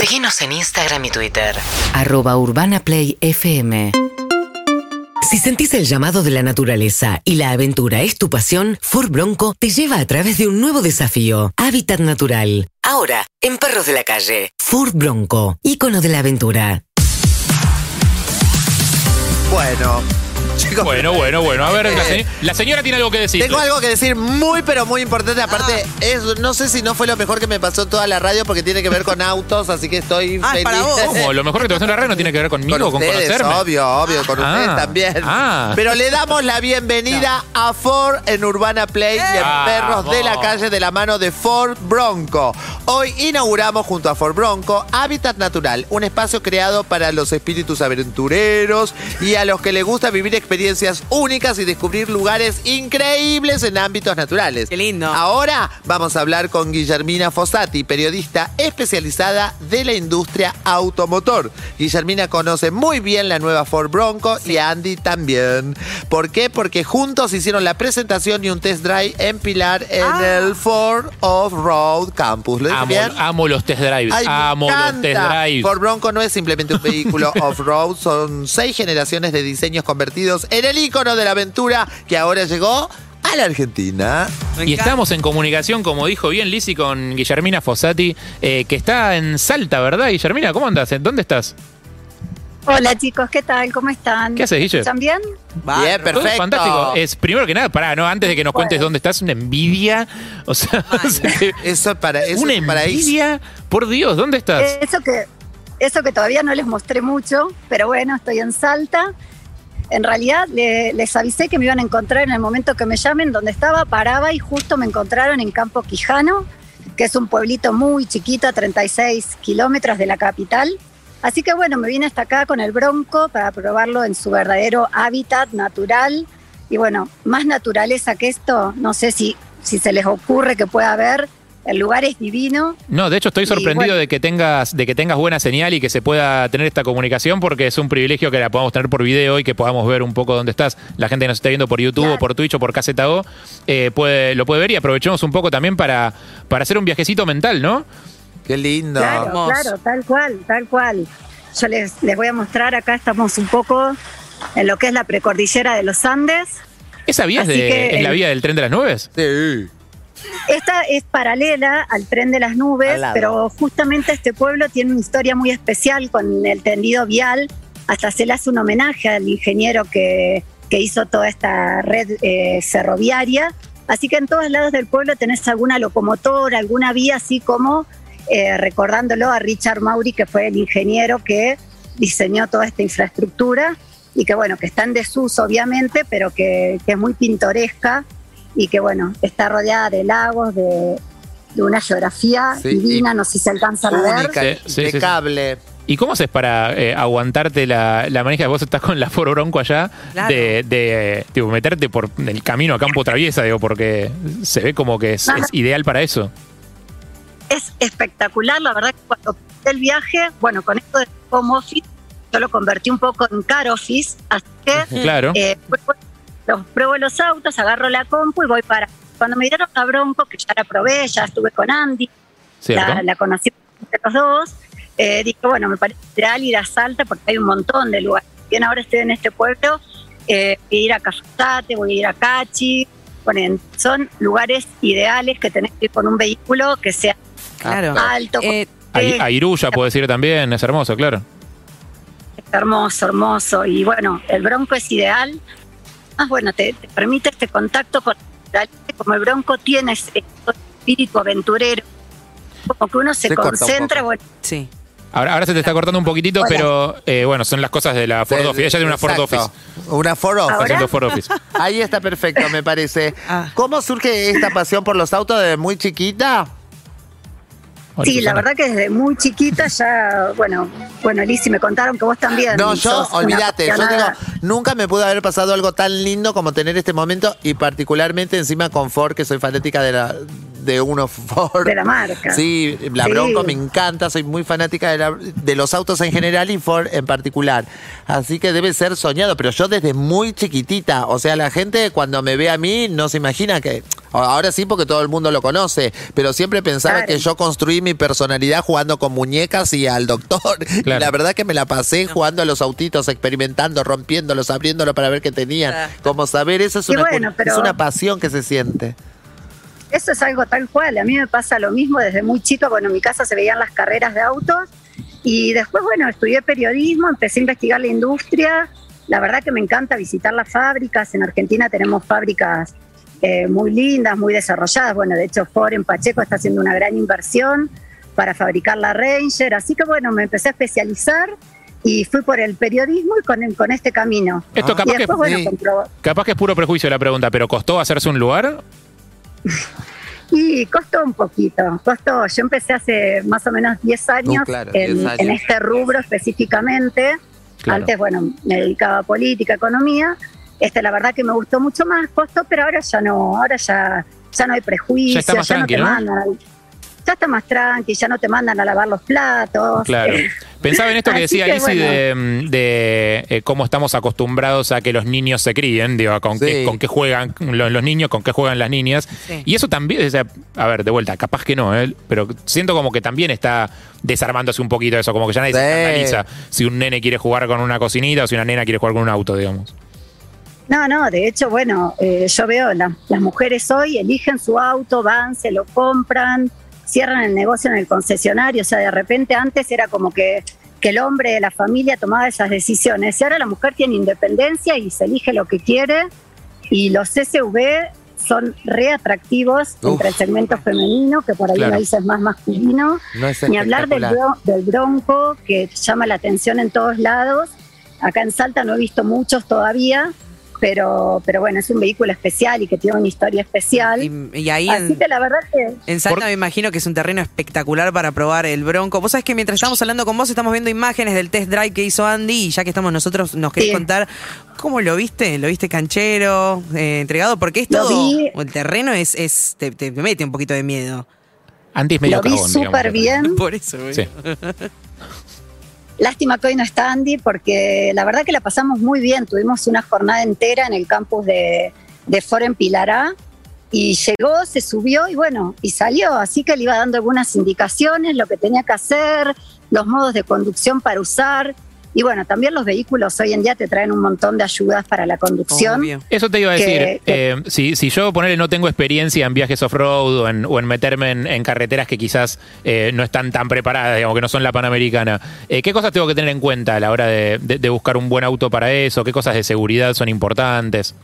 Seguinos en Instagram y Twitter. arroba urbanaplayfm. Si sentís el llamado de la naturaleza y la aventura es tu pasión, Ford Bronco te lleva a través de un nuevo desafío, Hábitat Natural. Ahora, en Perros de la Calle, Ford Bronco, ícono de la aventura. Bueno, chicos. Bueno, bueno, bueno. A ver, la, se- la señora tiene algo que decir. Tengo algo que decir muy, pero muy importante. Aparte, es, no sé si no fue lo mejor que me pasó toda la radio porque tiene que ver con autos, así que estoy Ah, feliz. para vos. ¿Cómo? Lo mejor que te pasó en la radio no tiene que ver conmigo, Con con, ustedes, conocerme. obvio, obvio, con Ah, ustedes también. ah. Pero le damos la bienvenida a Ford en Urbana Play y en Vamos. Perros de la Calle de la mano de Ford Bronco. Hoy inauguramos junto a Ford Bronco Hábitat Natural, un espacio creado para los espíritus aventureros y a los que les gusta vivir experiencias únicas y descubrir lugares increíbles en ámbitos naturales. Qué lindo. Ahora vamos a hablar con Guillermina Fossati, periodista especializada de la industria automotor. Guillermina conoce muy bien la nueva Ford Bronco y Andy también. ¿Por qué? Porque juntos hicieron la presentación y un test drive en Pilar en Ah. el Ford Off-Road Campus. ¿Lo dije Amo, bien? amo los test drives. Ay, me amo los test drives. Ford Bronco no es simplemente un vehículo off-road, son seis generaciones de diseños convertidos en el icono de la aventura que ahora llegó a la Argentina. Y estamos en comunicación, como dijo bien Lizzy, con Guillermina Fossati, eh, que está en Salta, ¿verdad? Guillermina, ¿cómo andas? ¿Dónde estás? Hola chicos, ¿qué tal? ¿Cómo están? ¿Qué haces, Guille? ¿Están bien? Bien, perfecto. fantástico. Es primero que nada, pará, ¿no? Antes de que nos cuentes Bueno. dónde estás, una envidia. O sea, o sea, que- Eso es para eso una es para envidia. Por Dios, ¿dónde estás? Eso que, eso que todavía no les mostré mucho, pero bueno, estoy en Salta. En realidad le- les avisé que me iban a encontrar en el momento que me llamen, donde estaba, paraba y justo me encontraron en Campo Quijano, que es un pueblito muy chiquito, a 36 kilómetros de la capital. Así que bueno, me vine hasta acá con el Bronco para probarlo en su verdadero hábitat natural. Y bueno, más naturaleza que esto, no sé si, si se les ocurre que pueda haber. El lugar es divino, No, de hecho estoy sorprendido bueno. de que tengas de que tengas buena señal y que se pueda tener esta comunicación porque es un privilegio que la podamos tener por video y que podamos ver un poco dónde estás. La gente que nos está viendo por YouTube Claro. o por Twitch o por KZO eh, puede, lo puede ver y aprovechemos un poco también para, para hacer un viajecito mental, ¿no? Qué lindo. Claro, Hermoso. claro, tal cual, tal cual. Yo les, les voy a mostrar, acá estamos un poco en lo que es la precordillera de los Andes. ¿Esa vía es, de- que es la vía del tren de las nubes? Sí. Esta es paralela al tren de las nubes, pero justamente este pueblo tiene una historia muy especial con el tendido vial. Hasta se le hace un homenaje al ingeniero que, que hizo toda esta red eh, ferroviaria. Así que en todos lados del pueblo tenés alguna locomotora, alguna vía, así como eh, recordándolo a Richard Maury, que fue el ingeniero que diseñó toda esta infraestructura y que bueno, que está en desuso obviamente, pero que, que es muy pintoresca y que bueno, está rodeada de lagos, de, de una geografía Sí, divina, no sé si se alcanzan a ver. Sí, sí, impecable. ¿Y cómo haces para eh, aguantarte la, la manija? Vos estás con la Foro Bronco allá, Claro. de, de, tipo, meterte por el camino a campo traviesa, digo, porque se ve como que es, ideal para eso. Es espectacular, la verdad que cuando el viaje, bueno, con esto de home office, yo lo convertí un poco en car office, así que Claro. Eh, pruebo- los, pruebo los autos, agarro la compu y voy para. Cuando me dieron la bronco, que ya la probé, ya estuve con Andy, la, la conocí entre los dos, eh, dije, bueno, me parece ideal ir a Salta porque hay un montón de lugares. Bien, ahora estoy en este pueblo, eh, voy a ir a Cafusate, voy a ir a Cachi. Bueno, son lugares ideales que tenés que ir con un vehículo que sea Claro. alto, Eh, A, eh, a Iruya puedes ir también, es hermoso, claro. hermoso, hermoso. Y bueno, el bronco es ideal. Más bueno, te, te permite este contacto con la como el bronco tiene ese espíritu aventurero, como que uno se, Se corta un concentra, bueno, sí. Ahora, ahora se te está cortando un poquitito, Hola. pero eh, bueno, son las cosas de la Ford Office. Ella tiene una Ford. Office. Una Ford Office. Ford Office. Ahí está perfecto, me parece. Ah. ¿Cómo surge esta pasión por los autos desde muy chiquita? Sí, la verdad que desde muy chiquita ya, bueno, bueno, Lizzy, me contaron que vos también. No, yo, olvídate, yo digo, nunca me pudo haber pasado algo tan lindo como tener este momento y particularmente encima con Ford, que soy fanática de, la, de uno Ford. De la marca. Sí, la Sí. Bronco me encanta, soy muy fanática de, la- de los autos en general y Ford en particular. Así que debe ser soñado, pero yo desde muy chiquitita, o sea, la gente cuando me ve a mí no se imagina que... Ahora sí porque todo el mundo lo conoce, pero siempre pensaba Claro. que yo construí mi personalidad jugando con muñecas y al doctor. Y la verdad que me la pasé jugando a los autitos, experimentando, rompiéndolos, abriéndolos para ver qué tenían. Claro. Como saber, eso es Y una, bueno, pero- es una pasión que se siente. Eso es algo tal cual. A mí me pasa lo mismo desde muy chico. Bueno, en mi casa se veían las carreras de autos y después, bueno, estudié periodismo, empecé a investigar la industria. La verdad que me encanta visitar las fábricas. En Argentina tenemos fábricas eh, muy lindas, muy desarrolladas. Bueno, de hecho, Ford en Pacheco está haciendo una gran inversión para fabricar la Ranger. Así que, bueno, me empecé a especializar y fui por el periodismo y con, con este camino. Esto capaz después, que, bueno, sí. capaz que es puro prejuicio la pregunta, pero ¿costó hacerse un lugar? Y costó un poquito, costó. Yo empecé hace más o menos 10 años, Uh, claro, en, 10 años. en este rubro específicamente. Claro. Antes, bueno, me dedicaba a política, economía. Este, la verdad que me gustó mucho más, costó, pero ahora ya no, ahora ya, ya no hay prejuicios, Ya está más tranqui, no te ¿no? Ya está más tranqui, ya no te mandan a lavar los platos. Claro. Pensaba en esto que decía Lizzy bueno. de, mm, de, eh, cómo estamos acostumbrados a que los niños se críen, digo, con, Sí. qué, con qué juegan los, los niños, con qué juegan las niñas. Sí. Y eso también, o sea, a ver, de vuelta, capaz que no, ¿eh? pero siento como que también está desarmándose un poquito eso, como que ya nadie se Sí. escandaliza si un nene quiere jugar con una cocinita o si una nena quiere jugar con un auto, digamos. No, no, de hecho, bueno, eh, yo veo la- las mujeres hoy eligen su auto, van, se lo compran, cierran el negocio en el concesionario, o sea, de repente antes era como que, que el hombre de la familia tomaba esas decisiones y ahora la mujer tiene independencia y se elige lo que quiere y los SUV son re atractivos Uf. entre el segmento femenino, que por ahí Claro. uno dice es más masculino, No es ni hablar del, bro- del bronco, que llama la atención en todos lados. Acá en Salta no he visto muchos todavía, pero, pero bueno, es un vehículo especial y que tiene una historia especial. Y, y ahí Así en, que la verdad que en Salta Por- me imagino que es un terreno espectacular para probar el Bronco. Vos sabés que mientras estamos hablando con vos estamos viendo imágenes del test drive que hizo Andy y ya que estamos nosotros nos querés Sí. contar cómo lo viste, lo viste canchero, eh, entregado, porque es Lo todo, vi. el terreno es, es te, te mete un poquito de miedo. Antes medio lo vi súper bien. Por eso, güey. Sí. Lástima que hoy no está Andy porque la verdad que la pasamos muy bien. Tuvimos una jornada entera en el campus de, de Ford en Pilará y llegó, se subió y bueno, y salió. Así que le iba dando algunas indicaciones, lo que tenía que hacer, los modos de conducción para usar. Y bueno, también los vehículos hoy en día te traen un montón de ayudas para la conducción. Obvio. Eso te iba a Que- decir. que- eh, si, si yo ponerle no tengo experiencia en viajes off-road o en, o en meterme en, en carreteras que quizás eh, no están tan preparadas, digamos, que no son la panamericana, eh, ¿qué cosas tengo que tener en cuenta a la hora de, de- de buscar un buen auto para eso? ¿Qué cosas de seguridad son importantes?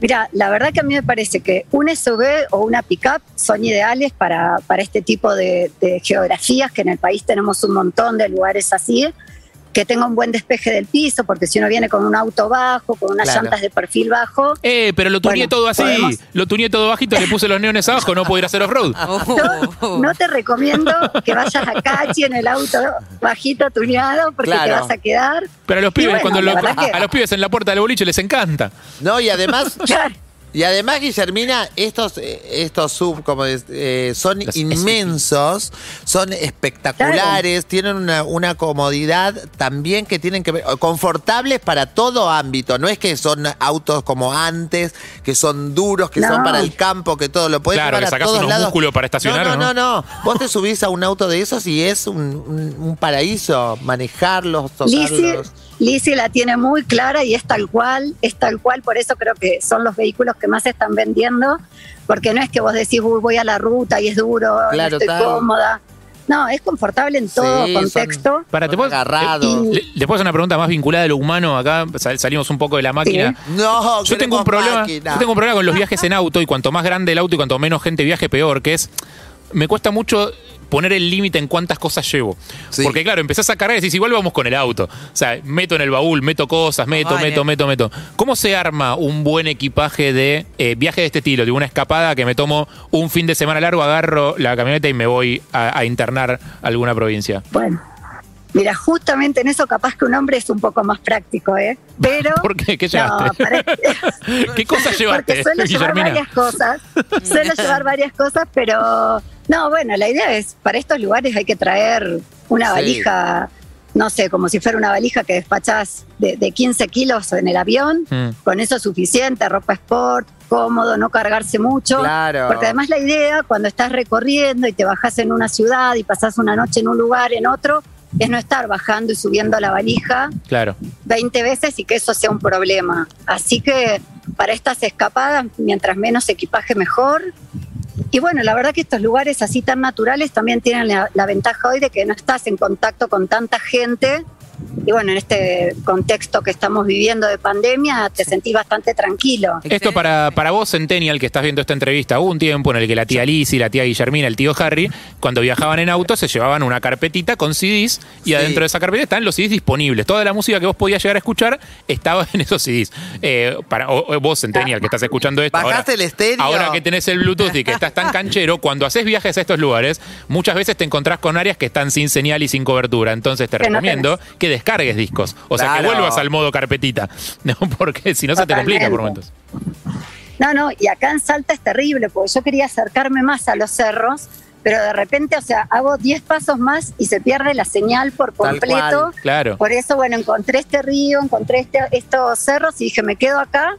Mira, la verdad que a mí me parece que un SUV o una pickup son ideales para, para este tipo de, de geografías, que en el país tenemos un montón de lugares así, que tenga un buen despeje del piso, porque si uno viene con un auto bajo, con unas Claro. llantas de perfil bajo, Eh, pero lo tuneé Bueno, todo así. podemos- Lo tuneé todo bajito, le puse los neones abajo, no puedo ir a hacer off-road. no te recomiendo que vayas a Cachi en el auto bajito tuneado, porque Claro. te vas a quedar. Pero a los pibes, bueno, cuando lo- a los pibes en la puerta del boliche les encanta. No, y además, Claro, y además, Guillermina, estos, eh, estos sub como es, eh, son Los inmensos, son espectaculares, tienen una, una comodidad también que tienen que ver, confortables para todo ámbito. No es que son autos como antes, que son duros, que No. son para el campo, que todo lo puedes Claro, llevar que sacás todos unos lados. músculos para estacionar, No, no, ¿no? no, no. Vos te subís a un auto de esos y es un, un- un paraíso manejarlos, tocarlos. Lizzy la tiene muy clara y es tal cual, es tal cual, por eso creo que son los vehículos que más se están vendiendo, porque no es que vos decís, "Uy, voy a la ruta y es duro, no Claro, estoy tal. cómoda. No, es confortable en todo Sí, son- contexto. Para, ¿te Son puedo, agarrados. eh, le- después una pregunta más vinculada a lo humano. Acá sal- salimos un poco de la máquina. No, Yo tengo un problema. máquina. Yo tengo un problema con los viajes en auto y cuanto más grande el auto y cuanto menos gente viaje, peor, que es me cuesta mucho poner el límite en cuántas cosas llevo. Sí. Porque claro, empezás a cargar y decís, igual vamos con el auto. O sea, meto en el baúl, meto cosas, meto, Vale. meto, meto, meto. ¿Cómo se arma un buen equipaje de eh, viaje de este estilo? De una escapada que me tomo un fin de semana largo, agarro la camioneta y me voy a, a internar a alguna provincia. Bueno, Mira, justamente en eso capaz que un hombre es un poco más práctico, ¿eh? Pero... ¿Por qué? ¿Qué No, llevaste? para- ¿Qué cosas llevaste, Porque suelo llevar varias cosas. Suelo llevar varias cosas, pero no, bueno, la idea es, para estos lugares hay que traer una Sí. valija, no sé, como si fuera una valija que despachás de, de 15 kilos en el avión. Mm. Con eso es suficiente, ropa sport, cómodo, no cargarse mucho. Claro. Porque además la idea, cuando estás recorriendo y te bajás en una ciudad y pasás una noche en un lugar, en otro, es no estar bajando y subiendo la valija Claro. 20 veces y que eso sea un problema. Así que para estas escapadas, mientras menos equipaje mejor. Y bueno, la verdad que estos lugares así tan naturales también tienen la, la ventaja hoy de que no estás en contacto con tanta gente. Y bueno, en este contexto que estamos viviendo de pandemia, te sentís bastante tranquilo. Esto para, para vos, Centennial, que estás viendo esta entrevista, hubo un tiempo en el que la tía Liz y la tía Guillermina, el tío Harry, cuando viajaban en auto, se llevaban una carpetita con CDs y Sí. adentro de esa carpeta están los CDs disponibles. Toda la música que vos podías llegar a escuchar estaba en esos CDs. Eh, para, o- o vos, Centennial, que estás escuchando esto. ¿Bajaste ahora- el estéreo? Ahora que tenés el Bluetooth y que estás tan canchero, cuando haces viajes a estos lugares, muchas veces te encontrás con áreas que están sin señal y sin cobertura. Entonces te Que no recomiendo que descargues discos. O sea, que vuelvas al modo carpetita. No, porque si no se te complica por momentos. No, no, y acá en Salta es terrible, porque yo quería acercarme más a los cerros, pero de repente, o sea, hago 10 pasos más y se pierde la señal por Tal completo. cual. Claro. Por eso, bueno, encontré este río, encontré este- estos cerros y dije, me quedo acá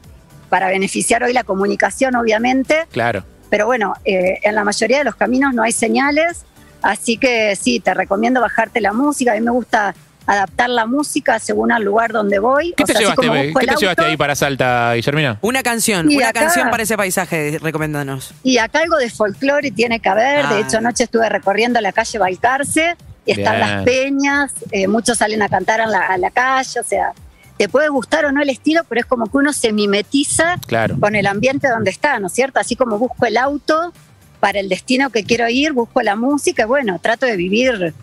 para beneficiar hoy la comunicación, obviamente. Claro. Pero bueno, eh, en la mayoría de los caminos no hay señales, así que sí, te recomiendo bajarte la música. A mí me gusta adaptar la música según al lugar donde voy. ¿Qué O te sea, llevaste, como ¿qué busco el te llevaste auto, ahí para Salta, Guillermina? Una canción, Y una acá- canción para ese paisaje, recomendanos. Y acá algo de folclore tiene que haber. Ah. De hecho, anoche estuve recorriendo la calle Balcarce y están Bien. las peñas. eh, muchos salen a cantar a la, a la calle. O sea, te puede gustar o no el estilo, pero es como que uno se mimetiza Claro. con el ambiente donde está, ¿no es cierto? Así como busco el auto para el destino que quiero ir, busco la música. y Bueno, trato de vivir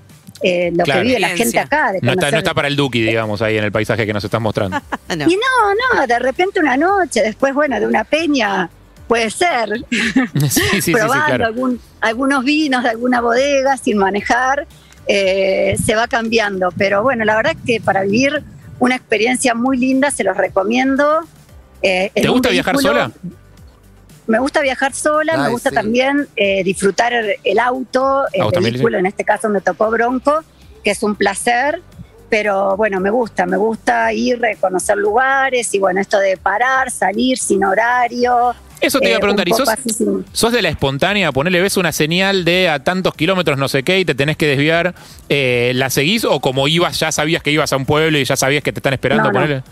eh, lo Claro. que vive la gente acá. de No está, no está para el Duki, digamos, ahí en el paisaje que nos estás mostrando. Ah, no. Y no, no, de repente una noche, después, bueno, de una peña. Puede ser, sí, sí, sí, probando sí, claro. algún- algunos vinos de alguna bodega sin manejar, eh, se va cambiando. Pero bueno, la verdad es que para vivir una experiencia muy linda se los recomiendo. Eh, ¿Te gusta viajar sola? Me gusta viajar sola, me gusta sí. también eh, disfrutar el auto, el vehículo, en este caso me tocó Bronco, que es un placer. Pero bueno, me gusta, me gusta ir, reconocer lugares y bueno, esto de parar, salir sin horario. Eso te iba a eh, preguntar, un ¿y sos, sin- sos de la espontánea? Ponele, ves una señal de a tantos kilómetros no sé qué y te tenés que desviar, eh, ¿la seguís o como ibas ya sabías que ibas a un pueblo y ya sabías que te están esperando? No, no. ponele?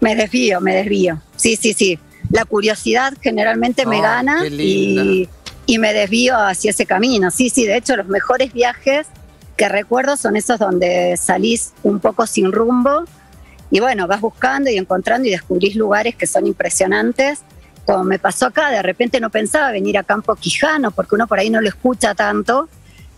Me desvío, me desvío. Sí, sí, sí. La curiosidad generalmente me Oh, gana y, y me desvío hacia ese camino. Sí, sí, de hecho los mejores viajes que recuerdo son esos donde salís un poco sin rumbo y bueno, vas buscando y encontrando y descubrís lugares que son impresionantes. Como me pasó acá, de repente no pensaba venir a Campo Quijano porque uno por ahí no lo escucha tanto.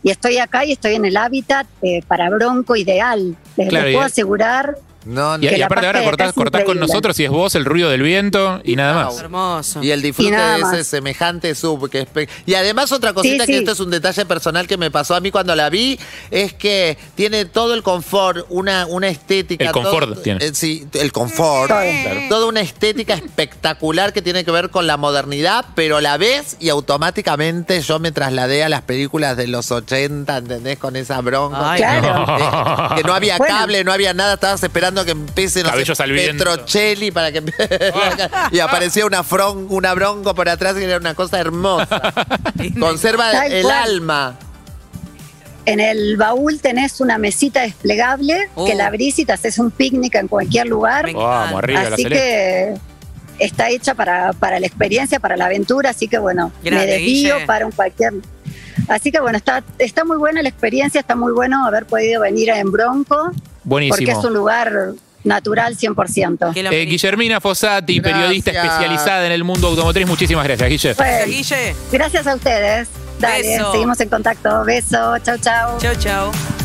Y estoy acá y estoy en el hábitat eh, para bronco ideal. Les, Claro, les puedo asegurar No, Y, no. y la aparte parte ahora cortás, cortás con nosotros y es vos el ruido del viento y nada más. Hermoso. Y el disfrute de ese más. semejante sub. Que es pe- y además otra cosita Sí, que sí. esto es un detalle personal que me pasó a mí cuando la vi, es que tiene todo el confort, una, una estética. El confort todo- tiene. eh, sí, el confort. Todo. Claro. Toda una estética espectacular que tiene que ver con la modernidad, pero la ves y automáticamente yo me trasladé a las películas de los 80, ¿entendés? Con esa bronca. Ay, Claro. Eh, que no había Bueno. cable, no había nada, estabas esperando que empiece, no sé, Cabellos al viento. Petrocelli para que y aparecía una fron, una bronco por atrás que era una cosa hermosa. Conserva el cual. alma. En el baúl tenés una mesita desplegable Oh. que la abrís y te haces un picnic en cualquier lugar. Vamos, arriba la así celeste. que está hecha para, para la experiencia, para la aventura, así que bueno, Grande, me desvío Guille. para un cualquier... Así que bueno, está, está muy buena la experiencia, está muy bueno haber podido venir en Bronco, porque Buenísimo. es un lugar natural 100%. Que lo Eh. Guillermina Fossati, Gracias. periodista especializada en el mundo automotriz. Muchísimas gracias, Guille. Gracias, Bueno, Guille. gracias a ustedes. Dale, Beso. seguimos en contacto. Beso, chau, chau. Chau, chau.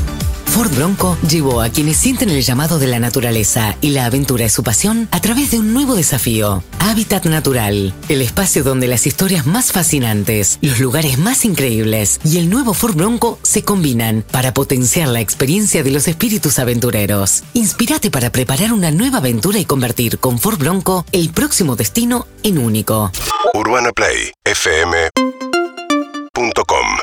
Ford Bronco llevó a quienes sienten el llamado de la naturaleza y la aventura es su pasión a través de un nuevo desafío. Hábitat Natural, el espacio donde las historias más fascinantes, los lugares más increíbles y el nuevo Ford Bronco se combinan para potenciar la experiencia de los espíritus aventureros. Inspírate para preparar una nueva aventura y convertir con Ford Bronco el próximo destino en único. UrbanaPlayFM.com